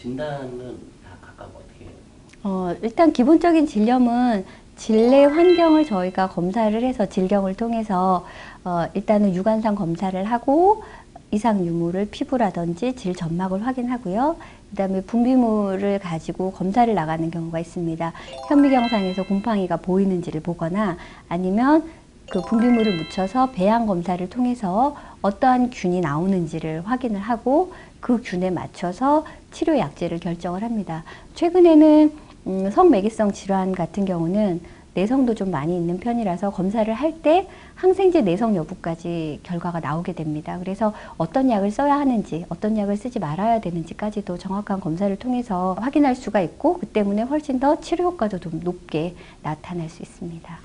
진단은 다 각각 어떻게 해요? 어, 일단 기본적인 진료는 질내 환경을 저희가 검사를 해서 질경을 통해서 어, 일단은 유관상 검사를 하고 이상 유무를 피부라든지 질 점막을 확인하고요. 그다음에 분비물을 가지고 검사를 나가는 경우가 있습니다. 현미경상에서 곰팡이가 보이는지를 보거나 아니면 그 분비물을 묻혀서 배양 검사를 통해서 어떠한 균이 나오는지를 확인을 하고 그 균에 맞춰서 치료 약제를 결정을 합니다. 최근에는 음, 성매개성 질환 같은 경우는 내성도 좀 많이 있는 편이라서 검사를 할 때 항생제 내성 여부까지 결과가 나오게 됩니다. 그래서 어떤 약을 써야 하는지, 어떤 약을 쓰지 말아야 되는지까지도 정확한 검사를 통해서 확인할 수가 있고, 그 때문에 훨씬 더 치료 효과도 좀 높게 나타날 수 있습니다.